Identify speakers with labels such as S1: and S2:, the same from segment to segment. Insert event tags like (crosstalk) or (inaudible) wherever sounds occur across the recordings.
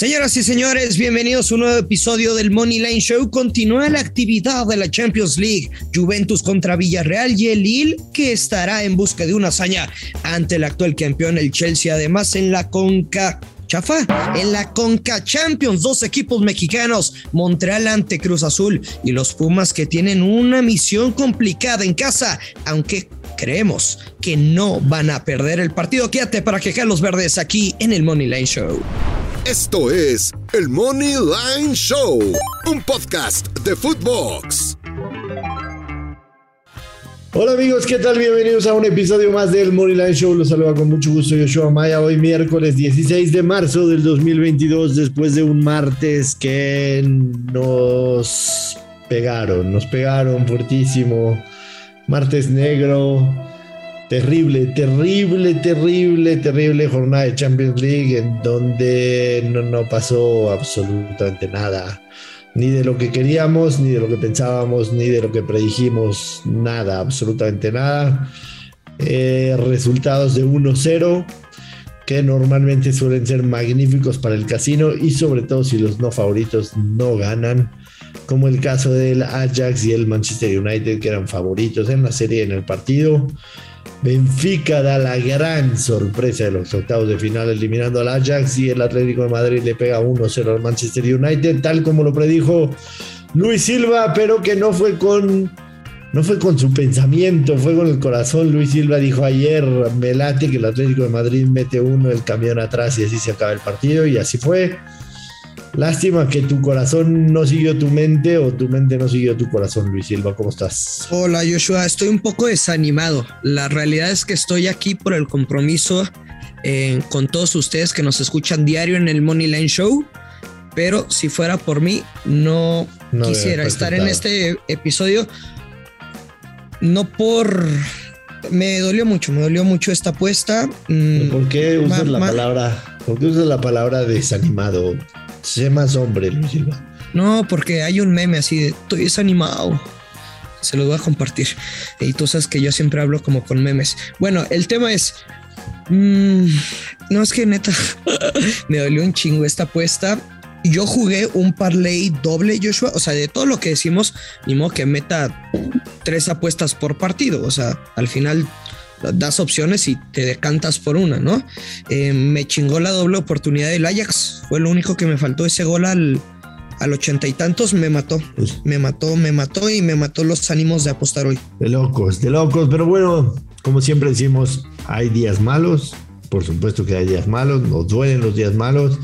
S1: Señoras y señores, bienvenidos a un nuevo episodio del Money Line Show. Continúa la actividad de la Champions League. Juventus contra Villarreal y el Lille, que estará en busca de una hazaña ante el actual campeón, el Chelsea. Además, en la Conca Chafa. En la Conca Champions, dos equipos mexicanos, Montreal ante Cruz Azul y los Pumas que tienen una misión complicada en casa, aunque creemos que no van a perder el partido. Quédate para quejar los verdes aquí en el Money Line Show.
S2: Esto es el Money Line Show, un podcast de Footbox.
S3: Hola amigos, ¿qué tal? Bienvenidos a un episodio más del Money Line Show. Los saluda con mucho gusto Yoshua Maya. Hoy miércoles 16 de marzo del 2022, después de un martes que nos pegaron, nos pegaron fuertísimo. Martes negro, terrible, terrible, terrible, terrible jornada de Champions League en donde no, pasó absolutamente nada. Ni de lo que queríamos, ni de lo que pensábamos, ni de lo que predijimos, nada, absolutamente nada. Eh, resultados de 1-0 que normalmente suelen ser magníficos para el casino y sobre todo si los no favoritos no ganan, como el caso del Ajax y el Manchester United que eran favoritos en la serie en el partido. Benfica da la gran sorpresa de los octavos de final eliminando al Ajax y el Atlético de Madrid le pega 1-0 al Manchester United, tal como lo predijo Luis Silva, pero que no fue con no fue con su pensamiento, fue con el corazón. Luis Silva dijo ayer, me late que el Atlético de Madrid mete uno, el camión atrás y así se acaba el partido y así fue. Lástima que tu corazón no siguió tu mente o tu mente no siguió tu corazón, Luis Silva. ¿Cómo estás?
S1: Hola, Joshua. Estoy un poco desanimado. La realidad es que estoy aquí por el compromiso eh, con todos ustedes que nos escuchan diario en el Money Line Show. Pero si fuera por mí, no, no quisiera estar en este episodio. No por. Me dolió mucho, me dolió mucho esta apuesta.
S3: Mm, ¿Por qué usas la palabra? ¿Por qué usas la palabra desanimado? Sé más hombre, Luis Silva.
S1: No, porque hay un meme así de estoy desanimado. Se lo voy a compartir. Y tú sabes que yo siempre hablo como con memes. Bueno, el tema es. Mmm, no es que neta (laughs) me dolió un chingo esta apuesta. Yo jugué un parlay doble, Joshua. O sea, de todo lo que decimos, ni modo que meta tres apuestas por partido. O sea, al final das opciones y te decantas por una, ¿no? Eh, me chingó la doble oportunidad del Ajax, fue lo único que me faltó ese gol al, al ochenta y tantos, me mató, me mató, me mató y me mató los ánimos de apostar hoy.
S3: De locos, de locos, pero bueno, como siempre decimos, hay días malos, por supuesto que hay días malos, nos duelen los días malos.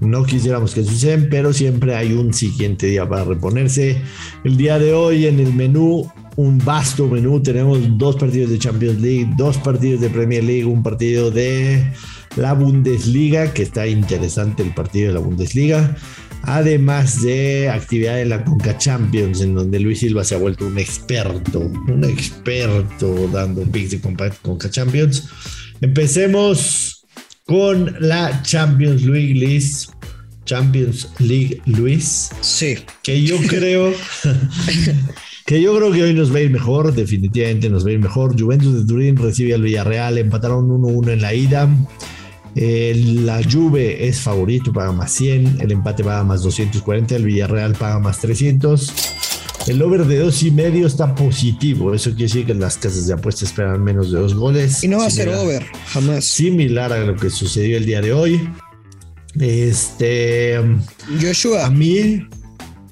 S3: No quisiéramos que sucedan, pero siempre hay un siguiente día para reponerse. El día de hoy en el menú un vasto menú. Tenemos dos partidos de Champions League, dos partidos de Premier League, un partido de la Bundesliga, que está interesante el partido de la Bundesliga. Además de actividad en la Conca Champions, en donde Luis Silva se ha vuelto un experto, un experto dando picks de Conca Champions. Empecemos con la Champions League List. Champions League Luis.
S1: Sí.
S3: Que yo creo (laughs) que yo creo que hoy nos va a ir mejor, definitivamente nos va a ir mejor. Juventus de Turín recibe al Villarreal, empataron 1-1 en la ida. la Juve es favorito, paga más 100, el empate paga más 240, el Villarreal paga más 300. El over de dos y medio está positivo. Eso quiere decir que las casas de apuestas esperan menos de dos goles.
S1: Y no va a ser over, jamás.
S3: Similar a lo que sucedió el día de hoy. Este.
S1: Joshua.
S3: A mí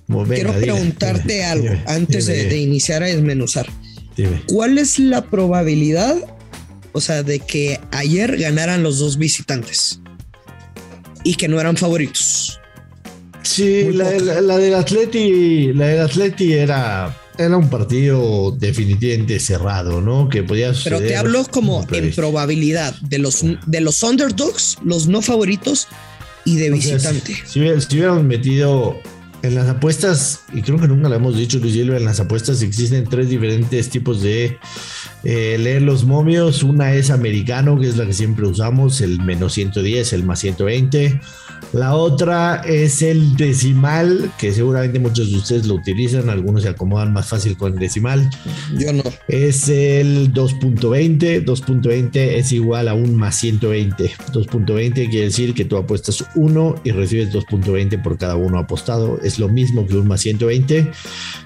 S1: Quiero preguntarte algo antes de, iniciar a desmenuzar. ¿Cuál es la probabilidad, o sea, de que ayer ganaran los dos visitantes y que no eran favoritos?
S3: Sí, la, del Atleti, la del Atleti era, era un partido definitivamente cerrado, ¿no? Que podía
S1: Pero te hablo como en probabilidad de los, de los underdogs, los no favoritos y de visitante.
S3: si, si hubieran metido en las apuestas, y creo que nunca lo hemos dicho, Luis Silva, en las apuestas existen tres diferentes tipos de eh, leer los momios. Una es americano, que es la que siempre usamos, el menos 110, el más 120. La otra es el decimal, que seguramente muchos de ustedes lo utilizan, algunos se acomodan más fácil con el decimal.
S1: Yo no.
S3: Es el 2.20, 2.20 es igual a un más 120. 2.20 quiere decir que tú apuestas uno y recibes 2.20 por cada uno apostado. Es lo mismo que un más 120.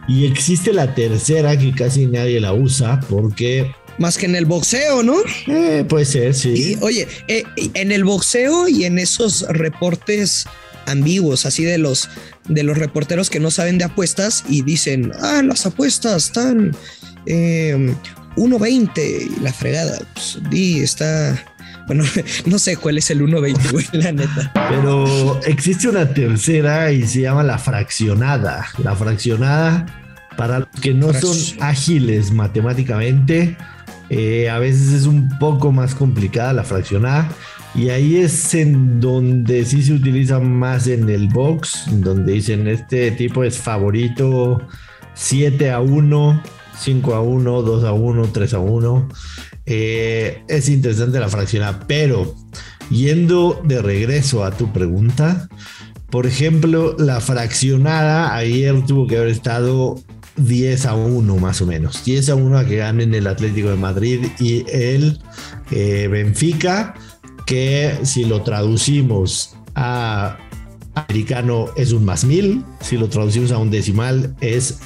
S3: Y existe la tercera que casi nadie la usa porque
S1: más que en el boxeo, ¿no?
S3: Eh, puede ser, sí.
S1: oye, eh, en el boxeo y en esos reportes ambiguos, así de los de los reporteros que no saben de apuestas y dicen, ah, las apuestas están 1.20 eh, y la fregada. Pues, está. Bueno, (laughs) no sé cuál es el 1.20, güey, la neta.
S3: Pero existe una tercera y se llama la fraccionada. La fraccionada, para los que no son ágiles matemáticamente, eh, a veces es un poco más complicada la fraccionada. Y ahí es en donde sí se utiliza más en el box, donde dicen este tipo es favorito 7 a 1, 5 a 1, 2 a 1, 3 a 1. Eh, es interesante la fraccionada, pero yendo de regreso a tu pregunta, por ejemplo, la fraccionada ayer tuvo que haber estado 10 a 1 más o menos. 10 a 1 a que ganen el Atlético de Madrid y el eh, Benfica, que si lo traducimos a americano es un más mil, si lo traducimos a un decimal es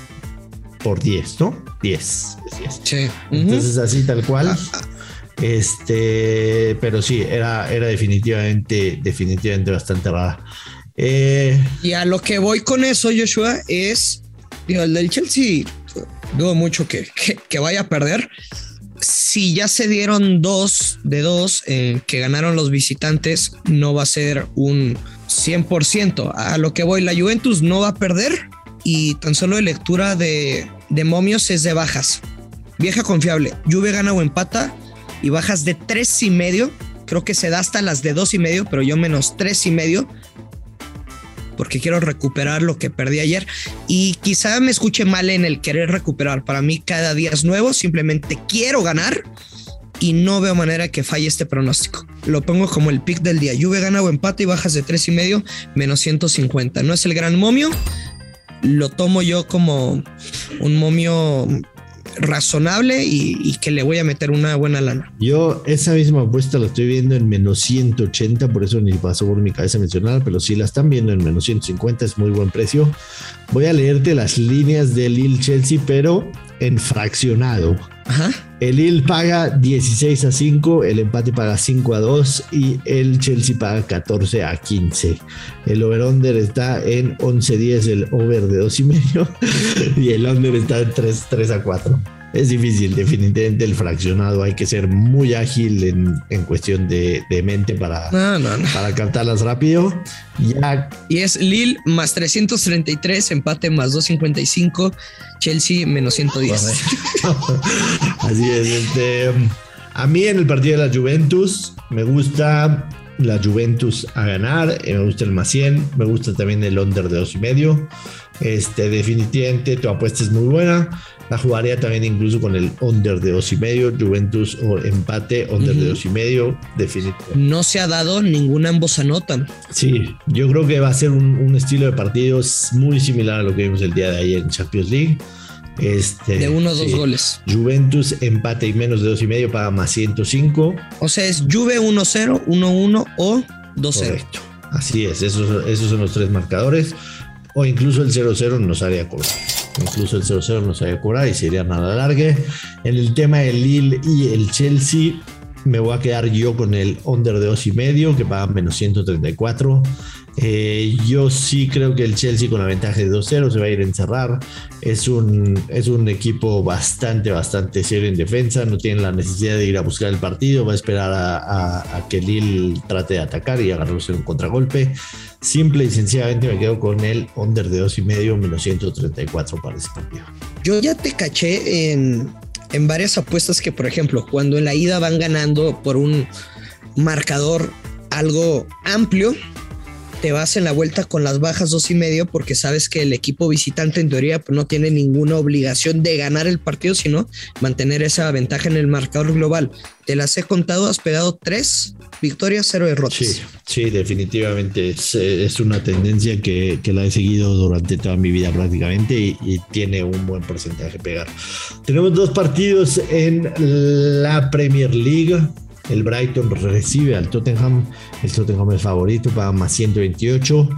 S3: por 10, ¿no? 10.
S1: Sí.
S3: Entonces así tal cual. Ah, ah. Este, pero sí, era, era definitivamente, definitivamente bastante rara.
S1: Eh, y a lo que voy con eso, Joshua, es Digo, el del Chelsea, dudo mucho que, vaya a perder. Si ya se dieron dos de dos eh, que ganaron los visitantes, no va a ser un 100%. A lo que voy, la Juventus no va a perder y tan solo de lectura de, de momios es de bajas. Vieja confiable, Juve gana o empata y bajas de tres y medio. Creo que se da hasta las de dos y medio, pero yo menos tres y medio porque quiero recuperar lo que perdí ayer y quizá me escuche mal en el querer recuperar. Para mí cada día es nuevo, simplemente quiero ganar y no veo manera que falle este pronóstico. Lo pongo como el pick del día. Juve gana o empate y bajas de tres y medio menos 150. No es el gran momio. Lo tomo yo como un momio razonable y, que le voy a meter una buena lana.
S3: Yo esa misma apuesta la estoy viendo en menos 180, por eso ni pasó por mi cabeza mencionar, pero si la están viendo en menos 150 es muy buen precio. Voy a leerte las líneas del Lille Chelsea, pero en fraccionado. El Lille paga 16 a 5, el empate paga 5 a 2 y el Chelsea paga 14 a 15. El over-under está en 11 10, el over de 2 y medio (laughs) y el under está en 3, 3 a 4 es difícil, definitivamente el fraccionado hay que ser muy ágil en, cuestión de, mente para, para captarlas rápido.
S1: Ya. Y es Lille más 333, empate más 255, Chelsea menos 110. (laughs)
S3: Así es, este, a mí en el partido de la Juventus me gusta la Juventus a ganar, eh, me gusta el más 100, me gusta también el under de dos y medio. Este, definitivamente tu apuesta es muy buena. La jugaría también incluso con el under de dos y medio, Juventus o empate, under de dos y medio, definitivamente.
S1: No se ha dado ninguna ambos anotan.
S3: Sí, yo creo que va a ser un, estilo de partidos muy similar a lo que vimos el día de ayer en Champions League. Este,
S1: de uno o dos goles.
S3: Juventus empate y menos de dos y medio paga más 105.
S1: O sea, es Juve 1-0, 1-1 o 2-0.
S3: Así es, esos, esos son los tres marcadores. O incluso el 0-0 nos haría cobrar. Incluso el 0-0 nos haría cobrar y sería nada largue. En el tema del Lille y el Chelsea, me voy a quedar yo con el under de 2 y medio que paga menos 134. Eh, yo sí creo que el Chelsea con la ventaja de 2-0 se va a ir a encerrar. Es un, es un equipo bastante, bastante serio en defensa. No tiene la necesidad de ir a buscar el partido. Va a esperar a, que Lille trate de atacar y agarrarse un contragolpe. Simple y sencillamente me quedo con el under de 2,5 menos 134 para ese partido.
S1: Yo ya te caché en, en varias apuestas que, por ejemplo, cuando en la ida van ganando por un marcador algo amplio, te vas en la vuelta con las bajas dos y medio porque sabes que el equipo visitante en teoría pues, no tiene ninguna obligación de ganar el partido, sino mantener esa ventaja en el marcador global. Te las he contado, has pegado tres victorias, cero derrotas.
S3: Sí, sí, definitivamente es, una tendencia que, la he seguido durante toda mi vida prácticamente y, y tiene un buen porcentaje pegar. Tenemos dos partidos en la Premier League. El Brighton recibe al Tottenham. El Tottenham es favorito, paga más 128.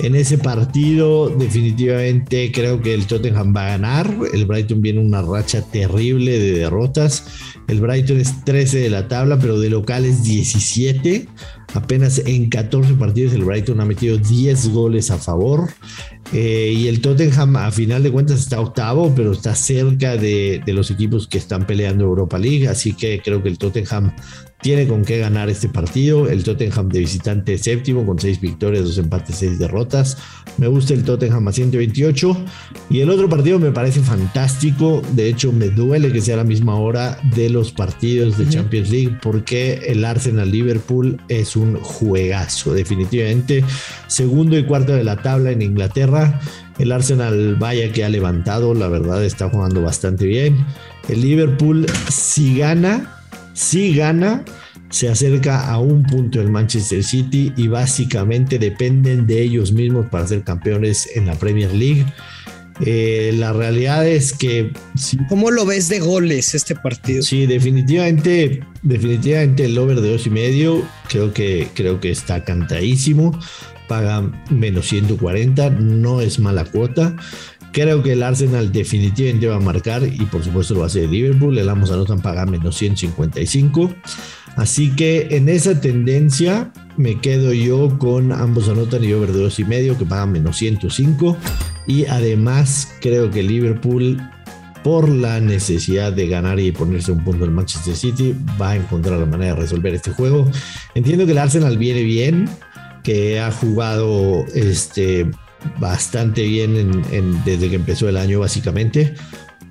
S3: En ese partido, definitivamente creo que el Tottenham va a ganar. El Brighton viene una racha terrible de derrotas. El Brighton es 13 de la tabla, pero de local es 17. Apenas en 14 partidos el Brighton ha metido 10 goles a favor. Eh, y el Tottenham a final de cuentas está octavo, pero está cerca de, de, los equipos que están peleando Europa League. Así que creo que el Tottenham tiene con qué ganar este partido. El Tottenham de visitante séptimo con seis victorias, dos empates, seis derrotas. Me gusta el Tottenham a 128. Y el otro partido me parece fantástico. De hecho, me duele que sea la misma hora de los partidos de Champions League porque el Arsenal Liverpool es un juegazo. Definitivamente, segundo y cuarto de la tabla en Inglaterra. El Arsenal, vaya que ha levantado, la verdad está jugando bastante bien. El Liverpool, si gana, si gana, se acerca a un punto del Manchester City y básicamente dependen de ellos mismos para ser campeones en la Premier League. Eh, la realidad es que.
S1: ¿Cómo lo ves de goles este partido?
S3: Sí, definitivamente, definitivamente el over de dos y medio creo que, creo que está cantadísimo. Paga menos 140, no es mala cuota. Creo que el Arsenal definitivamente va a marcar y por supuesto lo va a hacer Liverpool. El Amos anotan paga menos 155. Así que en esa tendencia me quedo yo con ambos anotan y over de y medio que pagan menos 105. Y además creo que Liverpool por la necesidad de ganar y ponerse un punto en Manchester City, va a encontrar la manera de resolver este juego. Entiendo que el Arsenal viene bien, que ha jugado este, bastante bien desde que empezó el año básicamente,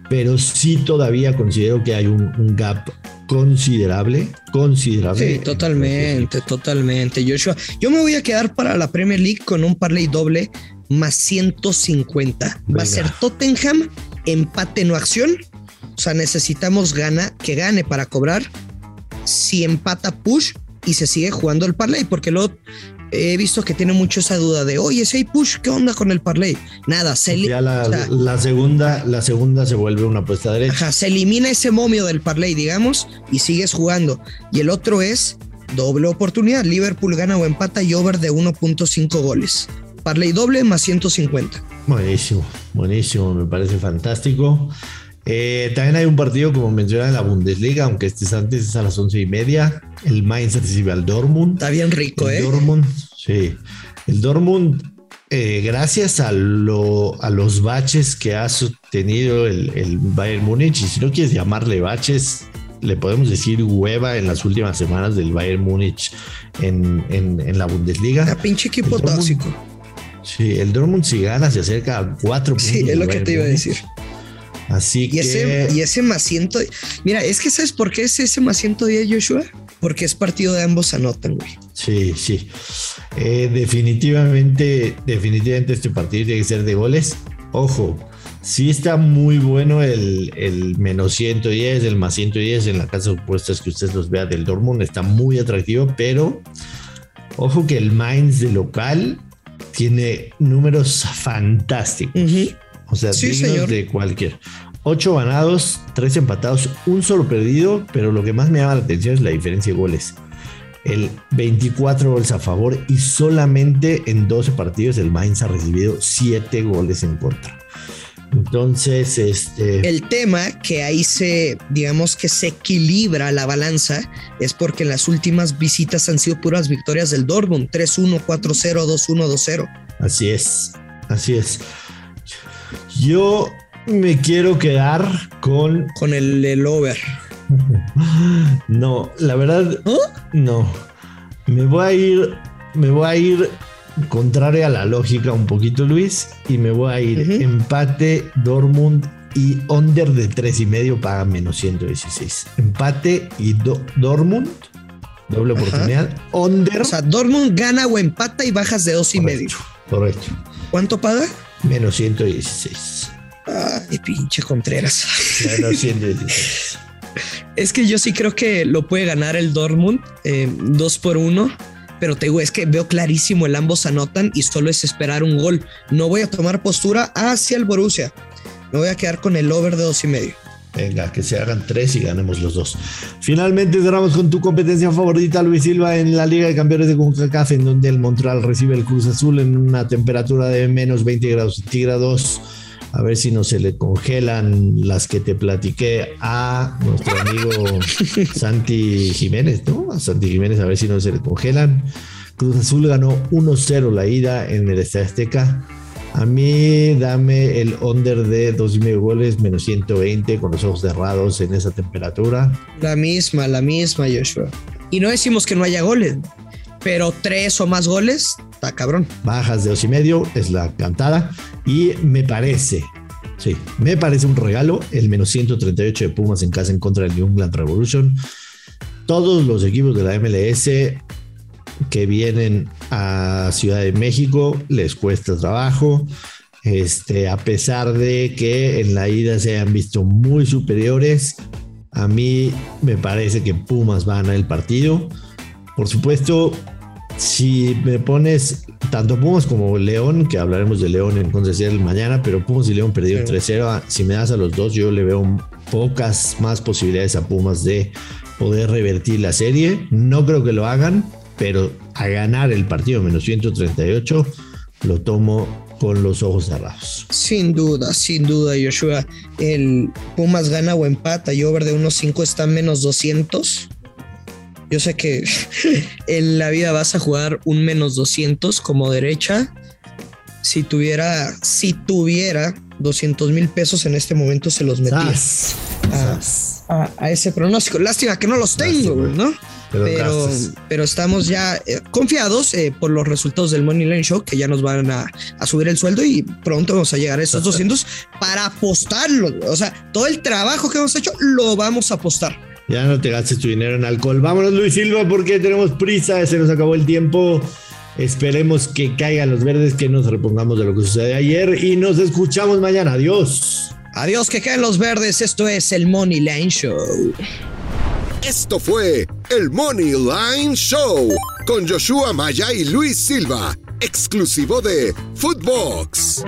S3: pero sí todavía considero que hay un, gap considerable, considerable.
S1: Sí, totalmente, totalmente. Joshua, yo me voy a quedar para la Premier League con un parlay doble más 150. Va a ser Tottenham, empate no acción. O sea, necesitamos gana, que gane para cobrar. Si empata push y se sigue jugando el parlay, porque luego he visto que tiene mucho esa duda de, oye, si hay push, ¿qué onda con el parlay? Nada, se
S3: ya la, segunda, la segunda se vuelve una apuesta derecha.
S1: Ajá, se elimina ese momio del parlay, digamos, y sigues jugando. Y el otro es doble oportunidad. Liverpool gana o empata y over de 1.5 goles. Parlay doble más 150.
S3: Buenísimo, buenísimo, me parece fantástico. Eh, también hay un partido, como menciona en la Bundesliga, aunque este es antes, es a las once y media. El Mainz recibe al Dortmund.
S1: Está bien rico,
S3: el
S1: ¿eh?
S3: Dortmund, sí. El Dortmund, eh, gracias a, lo, a los baches que ha tenido el, el Bayern Múnich, y si no quieres llamarle baches, le podemos decir hueva en las últimas semanas del Bayern Múnich en, en, la Bundesliga.
S1: La pinche equipo tóxico.
S3: Sí, el Dortmund si gana se acerca a cuatro puntos.
S1: Sí, es lo que te iba a decir.
S3: Así
S1: y Ese, y ese más ciento. Mira, es que ¿sabes por qué es ese más 110, Joshua? Porque es partido de ambos anotan, güey.
S3: Sí, sí. Eh, definitivamente, definitivamente este partido tiene que ser de goles. Ojo, sí está muy bueno el, el menos 110, el más 110 en la casa de opuestas que ustedes los vean del Dortmund. Está muy atractivo, pero ojo que el Mainz de local tiene números fantásticos. O sea, dignos de cualquier. Ocho ganados, tres empatados, un solo perdido, pero lo que más me llama la atención es la diferencia de goles. El 24 goles a favor y solamente en 12 partidos el Mainz ha recibido 7 goles en contra. Entonces, este.
S1: El tema que ahí se, digamos que se equilibra la balanza es porque las últimas visitas han sido puras victorias del Dortmund: 3-1, 4-0, 2-1, 2-0.
S3: Así es, así es. Yo me quiero quedar con.
S1: Con el, over. (laughs)
S3: No, la verdad, no. Me voy a ir. Me voy a ir contraria a la lógica un poquito, Luis. Y me voy a ir empate Dortmund y under de tres y medio paga menos 116. Empate y Dortmund Doble oportunidad. Under.
S1: O sea, Dortmund gana o empata y bajas de dos y medio.
S3: Correcto.
S1: ¿Cuánto paga?
S3: Menos 116.
S1: Ay, pinche Contreras.
S3: Menos (laughs) 116.
S1: es que yo sí creo que lo puede ganar el Dortmund eh, dos por uno. Pero te digo, es que veo clarísimo el ambos anotan y solo es esperar un gol. No voy a tomar postura hacia el Borussia. Me voy a quedar con el over de dos y medio.
S3: Venga, que se hagan tres y ganemos los dos. Finalmente cerramos con tu competencia favorita, Luis Silva, en la Liga de Campeones de CONCACAF, en donde el Montreal recibe el Cruz Azul en una temperatura de menos 20 grados centígrados. A ver si no se le congelan las que te platiqué a nuestro amigo (laughs) Santi Jiménez, ¿no? A Santi Jiménez, a ver si no se le congelan. Cruz Azul ganó 1-0 la ida en el Estadio Azteca a mí dame el under de dos y medio goles menos 120 con los ojos cerrados en esa temperatura.
S1: La misma, la misma, Joshua. Y no decimos que no haya goles, pero tres o más goles, está cabrón.
S3: Bajas de dos y medio es la cantada y me parece, sí, me parece un regalo el menos 138 de Pumas en casa en contra del New England Revolution. Todos los equipos de la MLS que vienen a Ciudad de México les cuesta trabajo. Este, a pesar de que en la ida se hayan visto muy superiores, a mí me parece que Pumas van a el partido. Por supuesto, si me pones tanto Pumas como León, que hablaremos de León en el mañana, pero Pumas y León perdieron 3-0. Si me das a los dos, yo le veo pocas más posibilidades a Pumas de poder revertir la serie. No creo que lo hagan, pero a ganar el partido menos 138 lo tomo con los ojos cerrados.
S1: Sin duda, sin duda, Joshua. El Pumas gana o empata y over de unos 5 está menos 200. Yo sé que (laughs) en la vida vas a jugar un menos 200 como derecha. Si tuviera, si tuviera 200 mil pesos en este momento se los metía a, ese pronóstico. Lástima que no los tengo, ¿no? Pero, pero estamos ya eh, confiados eh, por los resultados del Money Line Show que ya nos van a, subir el sueldo y pronto vamos a llegar a esos (laughs) 200 para apostarlo. O sea, todo el trabajo que hemos hecho lo vamos a apostar.
S3: Ya no te gastes tu dinero en alcohol. Vámonos, Luis Silva, porque tenemos prisa. Se nos acabó el tiempo. Esperemos que caigan los verdes, que nos repongamos de lo que sucede ayer y nos escuchamos mañana. Adiós.
S1: Adiós, que caen los verdes. Esto es el Money Line Show.
S2: Esto fue el Money Line Show con Joshua Maya y Luis Silva, exclusivo de Footbox.